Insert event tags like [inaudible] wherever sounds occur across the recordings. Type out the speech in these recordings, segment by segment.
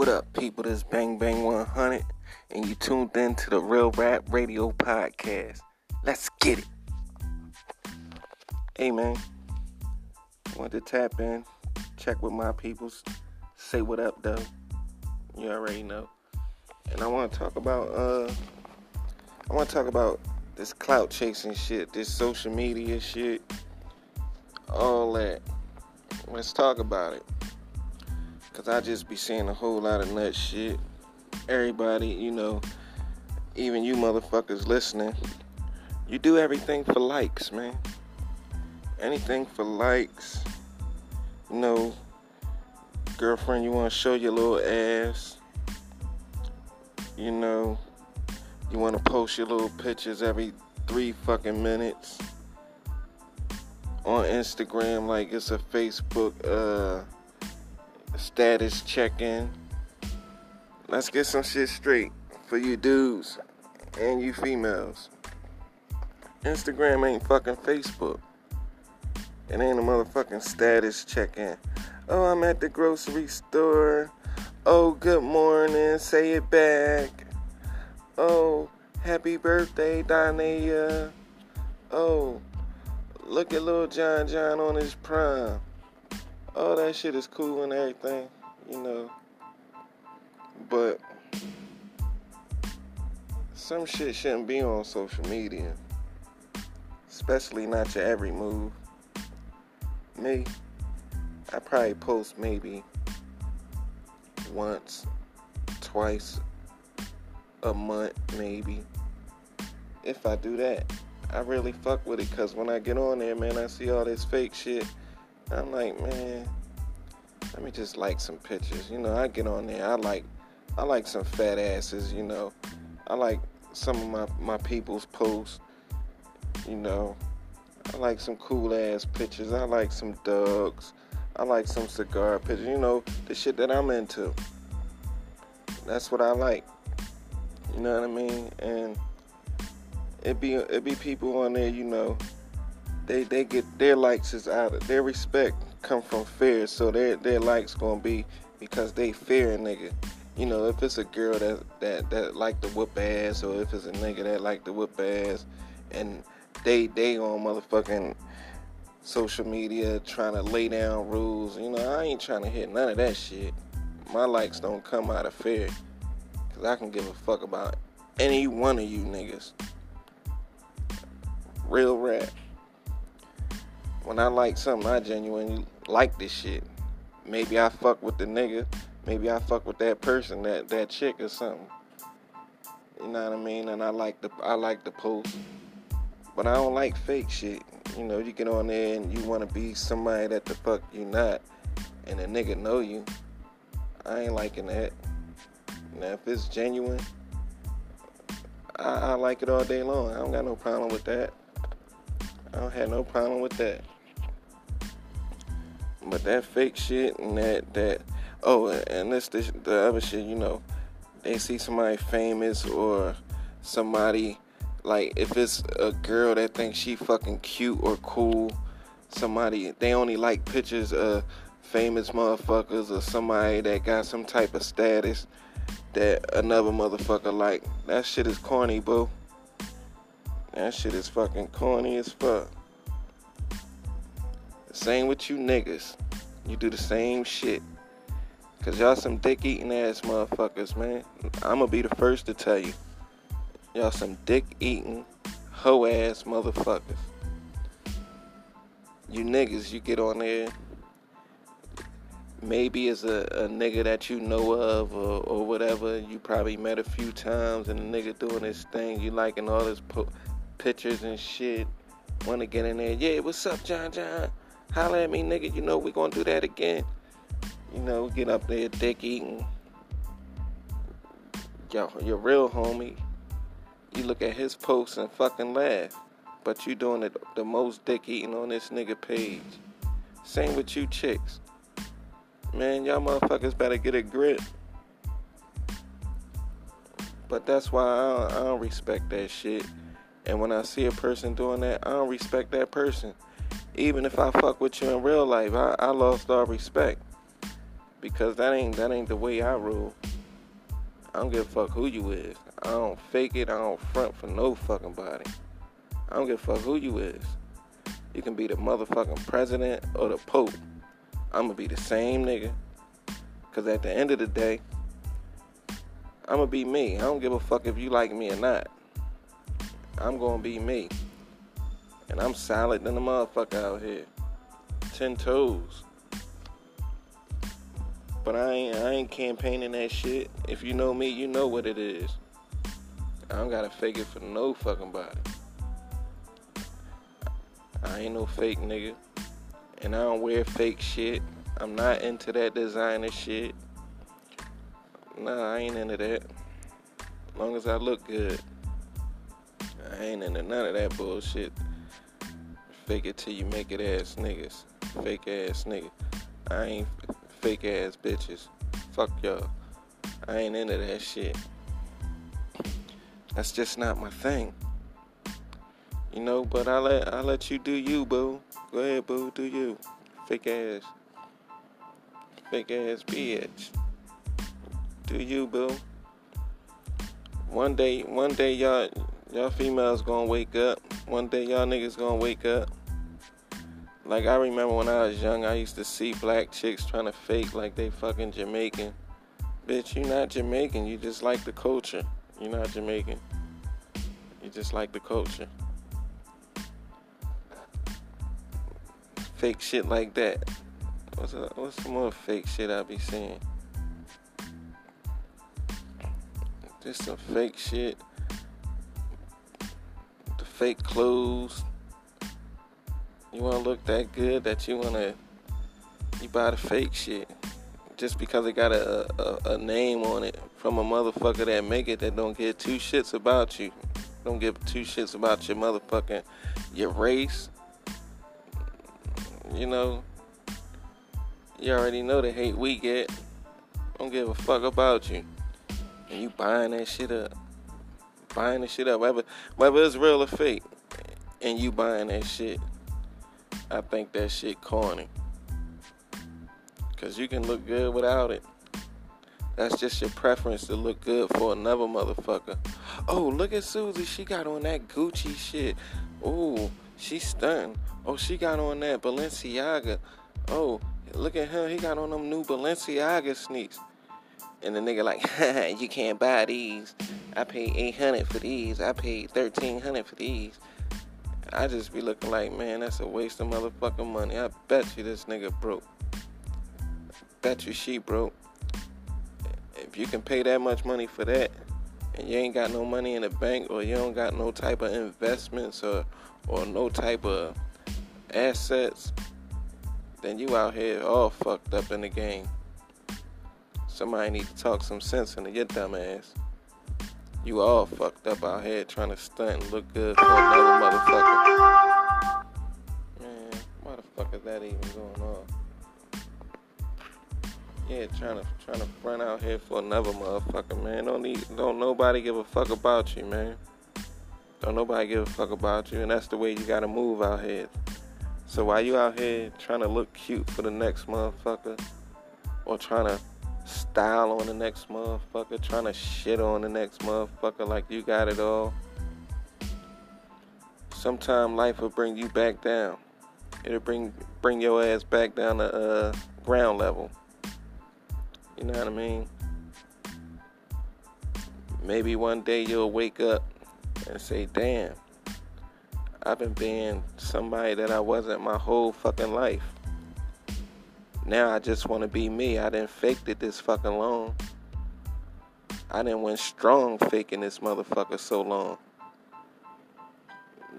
What up, people? This is Bang Bang 100, and you tuned in to the Real Rap Radio Podcast. Let's get it. Hey, man. Want to tap in, check with my peoples, say what up, though. You already know. And I want to talk about, uh, I want to talk about this clout chasing shit, this social media shit, all that. Let's talk about it. Cause I just be seeing a whole lot of nut shit. Everybody, you know, even you motherfuckers listening, you do everything for likes, man. Anything for likes. You know, girlfriend, you want to show your little ass. You know, you want to post your little pictures every three fucking minutes on Instagram like it's a Facebook uh status check-in. Let's get some shit straight for you dudes and you females. Instagram ain't fucking Facebook. It ain't a motherfucking status check-in. Oh, I'm at the grocery store. Oh, good morning. Say it back. Oh, happy birthday, Donnea. Oh, look at little John John on his prime all that shit is cool and everything, you know. But some shit shouldn't be on social media. Especially not your every move. Me, I probably post maybe once, twice a month, maybe. If I do that, I really fuck with it because when I get on there, man, I see all this fake shit I'm like, man, let me just like some pictures. You know, I get on there. I like, I like some fat asses. You know, I like some of my my people's posts. You know, I like some cool ass pictures. I like some dogs. I like some cigar pictures. You know, the shit that I'm into. That's what I like. You know what I mean? And it be it be people on there. You know they they get their likes is out of their respect come from fear, so their their likes gonna be because they fear a nigga. You know, if it's a girl that that that like to whoop ass, or if it's a nigga that like to whoop ass, and they they on motherfucking social media trying to lay down rules. You know, I ain't trying to hit none of that shit. My likes don't come out of fear, cause I can give a fuck about any one of you niggas. Real rap when I like something, I genuinely like this shit. Maybe I fuck with the nigga. Maybe I fuck with that person, that that chick or something. You know what I mean? And I like the I like the post, but I don't like fake shit. You know, you get on there and you want to be somebody that the fuck you not, and a nigga know you. I ain't liking that. Now if it's genuine, I, I like it all day long. I don't got no problem with that. I don't have no problem with that. But that fake shit and that that oh and this, this the other shit, you know, they see somebody famous or somebody like if it's a girl that thinks she fucking cute or cool, somebody they only like pictures of famous motherfuckers or somebody that got some type of status that another motherfucker like. That shit is corny, boo. That shit is fucking corny as fuck. Same with you niggas. You do the same shit. Cause y'all some dick eating ass motherfuckers, man. I'ma be the first to tell you. Y'all some dick eating, hoe ass motherfuckers. You niggas, you get on there. Maybe it's a, a nigga that you know of or, or whatever. You probably met a few times and the nigga doing his thing. You liking all this po- pictures and shit. Wanna get in there. Yeah, what's up, John John? Holla at me, nigga. You know we gonna do that again. You know, get up there, dick eating. Yo, your real homie. You look at his posts and fucking laugh. But you doing it the most dick eating on this nigga page. Same with you chicks. Man, y'all motherfuckers better get a grip. But that's why I don't, I don't respect that shit. And when I see a person doing that, I don't respect that person even if I fuck with you in real life, I, I lost all respect. because that ain't that ain't the way I rule. I don't give a fuck who you is. I don't fake it. I don't front for no fucking body. I don't give a fuck who you is. You can be the motherfucking president or the pope. I'm gonna be the same nigga. Cause at the end of the day, I'm gonna be me. I don't give a fuck if you like me or not. I'm gonna be me. And I'm solid than a motherfucker out here. Ten toes. But I ain't I ain't campaigning that shit. If you know me, you know what it is. I don't gotta fake it for no fucking body. I ain't no fake nigga. And I don't wear fake shit. I'm not into that designer shit. Nah, I ain't into that. As long as I look good. I ain't into none of that bullshit. Fake it till you make it ass niggas. Fake ass nigga. I ain't fake ass bitches. Fuck y'all. I ain't into that shit. That's just not my thing. You know, but I let I let you do you, boo. Go ahead, boo, do you. Fake ass. Fake ass bitch. Do you, boo. One day one day y'all y'all females gonna wake up. One day y'all niggas gonna wake up. Like I remember when I was young, I used to see black chicks trying to fake like they fucking Jamaican. Bitch, you not Jamaican. You just like the culture. You're not Jamaican. You just like the culture. Fake shit like that. What's a, what's some more fake shit I be seeing? Just some fake shit. Fake clothes. You want to look that good that you want to you buy the fake shit just because it got a, a, a, name on it from a motherfucker that make it that don't give two shits about you don't give two shits about your motherfucking your race. You know you already know the hate we get. Don't give a fuck about you. And you buying that shit up buying the shit up whether whether it's real or fake and you buying that shit I think that shit corny. Cause you can look good without it. That's just your preference to look good for another motherfucker. Oh, look at Susie. She got on that Gucci shit. Oh, she's stunning. Oh, she got on that Balenciaga. Oh, look at him. He got on them new Balenciaga sneaks. And the nigga like, [laughs] you can't buy these. I paid 800 for these. I paid 1300 for these. I just be looking like, man, that's a waste of motherfucking money. I bet you this nigga broke. Bet you she broke. If you can pay that much money for that, and you ain't got no money in the bank, or you don't got no type of investments, or or no type of assets, then you out here all fucked up in the game. Somebody need to talk some sense into your dumb ass. You all fucked up out here trying to stunt and look good for another motherfucker. Man, why the fuck is that even going on? Yeah, trying to trying to front out here for another motherfucker, man. Don't need don't nobody give a fuck about you, man. Don't nobody give a fuck about you, and that's the way you gotta move out here. So while you out here trying to look cute for the next motherfucker, or trying to style on the next motherfucker, trying to shit on the next motherfucker like you got it all. Sometime life will bring you back down. It'll bring bring your ass back down to uh, ground level. You know what I mean? Maybe one day you'll wake up and say, "Damn, I've been being somebody that I wasn't my whole fucking life." Now I just want to be me. I didn't fake it this fucking long. I didn't went strong faking this motherfucker so long.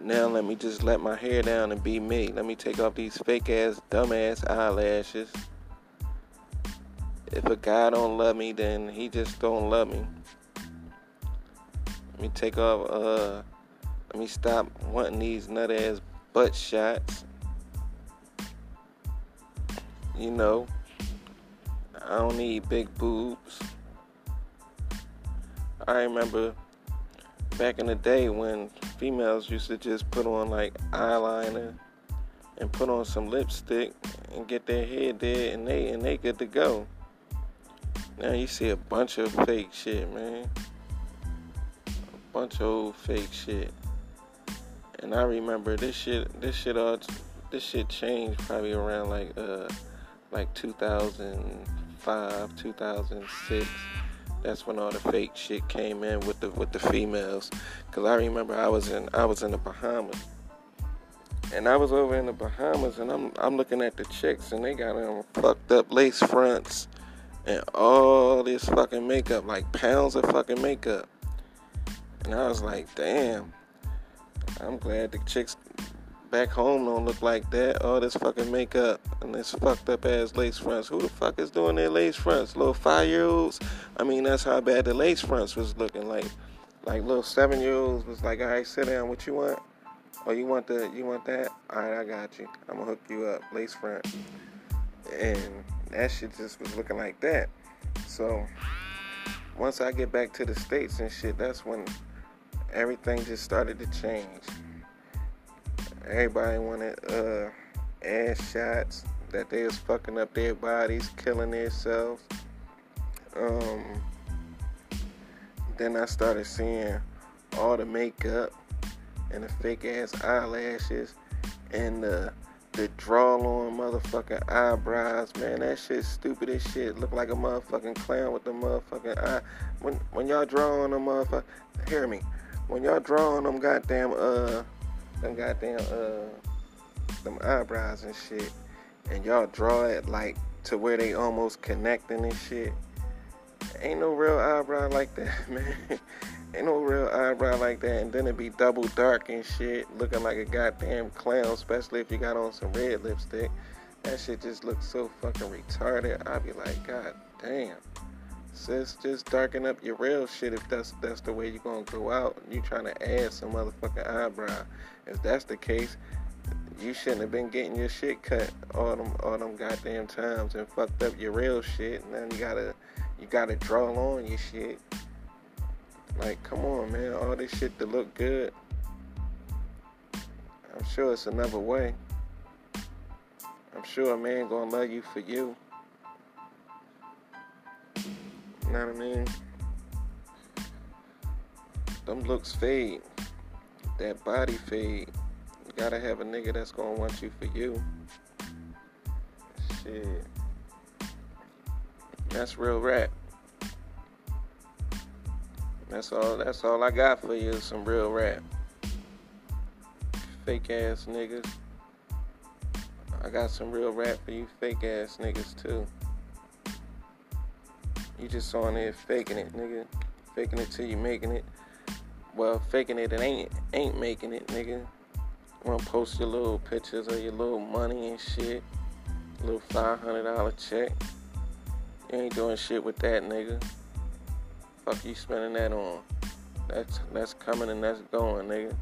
Now let me just let my hair down and be me. Let me take off these fake ass, dumb ass eyelashes. If a guy don't love me, then he just don't love me. Let me take off, uh, let me stop wanting these nut ass butt shots you know, I don't need big boobs. I remember back in the day when females used to just put on like eyeliner and put on some lipstick and get their hair did and they and they good to go. Now you see a bunch of fake shit, man. A bunch of old fake shit. And I remember this shit. This shit all. This shit changed probably around like uh like 2005, 2006. That's when all the fake shit came in with the with the females. Cause I remember I was in I was in the Bahamas. And I was over in the Bahamas and I'm I'm looking at the chicks and they got them fucked up lace fronts and all this fucking makeup, like pounds of fucking makeup. And I was like, damn. I'm glad the chicks back home don't look like that. All this fucking makeup and this fucked up ass lace fronts. Who the fuck is doing their lace fronts? Little five year olds? I mean, that's how bad the lace fronts was looking like. Like little seven year olds was like, all right, sit down. What you want? Oh, you want the you want that? All right, I got you. I'm gonna hook you up, lace front. And that shit just was looking like that. So once I get back to the states and shit, that's when everything just started to change. Everybody wanted uh, ass shots that they was fucking up their bodies, killing themselves. Um, then I started seeing all the makeup and the fake ass eyelashes and the the draw on motherfucking eyebrows, man. That shit stupid as shit. Look like a motherfucking clown with the motherfucking eye. When when y'all draw on a motherfucker, hear me. When y'all draw on them goddamn uh, them goddamn uh, them eyebrows and shit, and y'all draw it like to where they almost connecting and shit. Ain't no real eyebrow like that, [laughs] man. Ain't no real eyebrow like that, and then it be double dark and shit, looking like a goddamn clown, especially if you got on some red lipstick. That shit just looks so fucking retarded. I be like, God damn. Sis, just darken up your real shit if that's that's the way you're gonna go out. You trying to add some motherfucking eyebrow. If that's the case, you shouldn't have been getting your shit cut all them all them goddamn times and fucked up your real shit. And then you gotta you gotta draw on your shit. Like, come on, man. All this shit to look good. I'm sure it's another way. I'm sure a man gonna love you for you. You know what I mean? Them looks fade. That body fade. You gotta have a nigga that's gonna want you for you. Shit. That's real rap. That's all. That's all I got for you. Is some real rap. Fake ass niggas. I got some real rap for you, fake ass niggas too. You just on there faking it, nigga. Faking it till you making it. Well, faking it and ain't ain't making it, nigga. Wanna post your little pictures of your little money and shit. Little five hundred dollar check. You ain't doing shit with that, nigga. Fuck you spending that on? That's that's coming and that's going, nigga.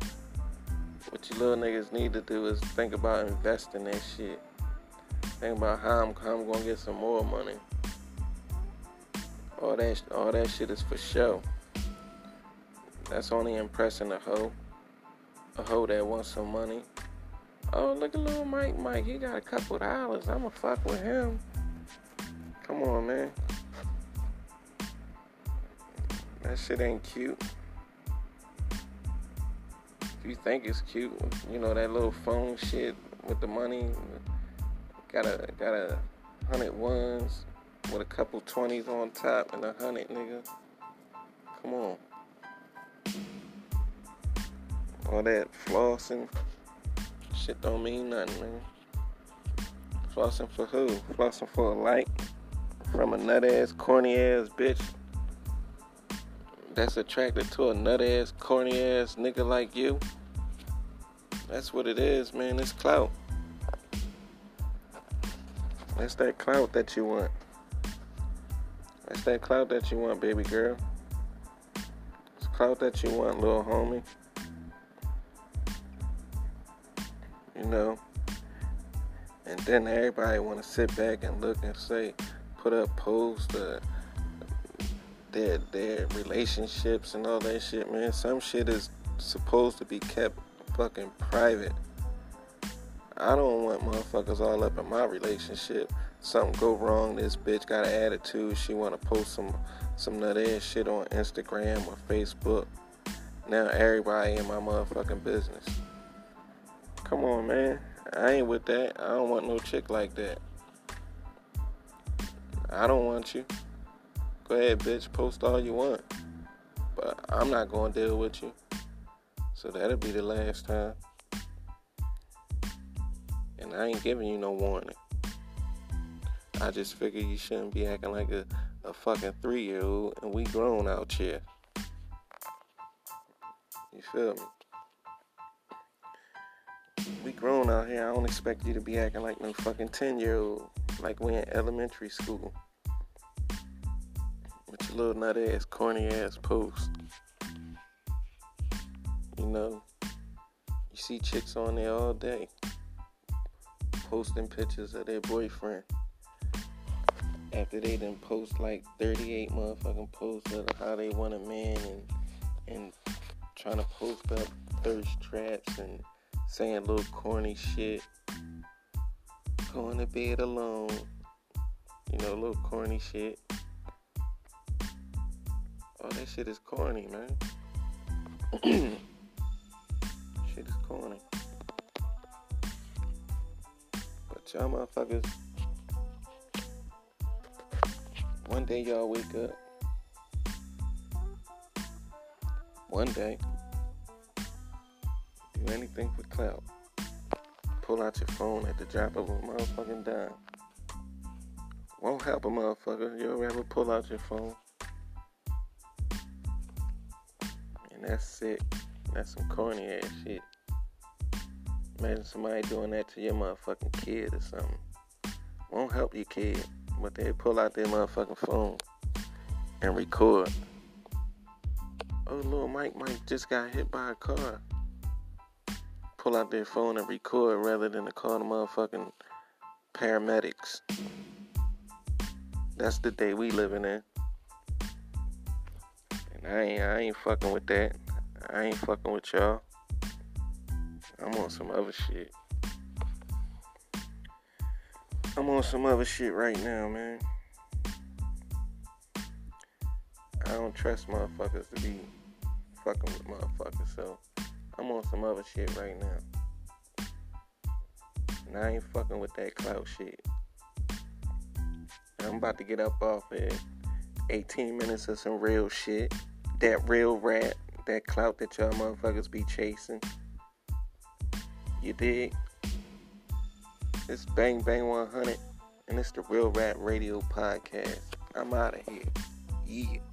What you little niggas need to do is think about investing that shit. Think about how I'm, how I'm gonna get some more money. All that all that shit is for show. That's only impressing a hoe. A hoe that wants some money. Oh, look at little Mike Mike. He got a couple dollars. I'ma fuck with him. Come on, man. That shit ain't cute. If you think it's cute, you know that little phone shit with the money. Got a got a hundred ones with a couple twenties on top and a hundred nigga. Come on. All that flossing shit don't mean nothing, man. Flossing for who? Flossing for a like from a nut ass, corny ass bitch that's attracted to a nut ass, corny ass nigga like you. That's what it is, man. It's clout. That's that clout that you want. That's that clout that you want, baby girl. It's clout that you want, little homie. You know. And then everybody want to sit back and look and say, put up posts. Uh, their their relationships and all that shit, man. Some shit is supposed to be kept fucking private. I don't want motherfuckers all up in my relationship. Something go wrong, this bitch got an attitude. She wanna post some some nut ass shit on Instagram or Facebook. Now everybody in my motherfucking business. Come on, man. I ain't with that. I don't want no chick like that. I don't want you. Go ahead, bitch. Post all you want. But I'm not gonna deal with you. So that'll be the last time. And I ain't giving you no warning. I just figure you shouldn't be acting like a, a fucking three year old and we grown out here. You feel me? We grown out here. I don't expect you to be acting like no fucking 10 year old, like we in elementary school. With your little nut ass, corny ass post. You know, you see chicks on there all day posting pictures of their boyfriend after they done post like 38 motherfucking posts of how they want a man and and trying to post up thirst traps and saying little corny shit. Going to bed alone. You know, little corny shit. Oh, that shit is corny, man. [clears throat] shit is corny. Y'all motherfuckers, one day y'all wake up. One day, do anything for clout. Pull out your phone at the drop of a motherfucking dime. Won't help a motherfucker. You'll ever pull out your phone. And that's it. That's some corny ass shit. Imagine somebody doing that to your motherfucking kid or something. Won't help your kid, but they pull out their motherfucking phone and record. Oh, little Mike Mike just got hit by a car pull out their phone and record rather than to call the motherfucking paramedics. That's the day we living in. And I ain't I ain't fucking with that. I ain't fucking with y'all. I'm on some other shit. I'm on some other shit right now, man. I don't trust motherfuckers to be fucking with motherfuckers, so I'm on some other shit right now. And I ain't fucking with that clout shit. I'm about to get up off it. 18 minutes of some real shit. That real rap. That clout that y'all motherfuckers be chasing. You dig? It's Bang Bang 100. And it's the Real Rap Radio Podcast. I'm out of here. Yeah.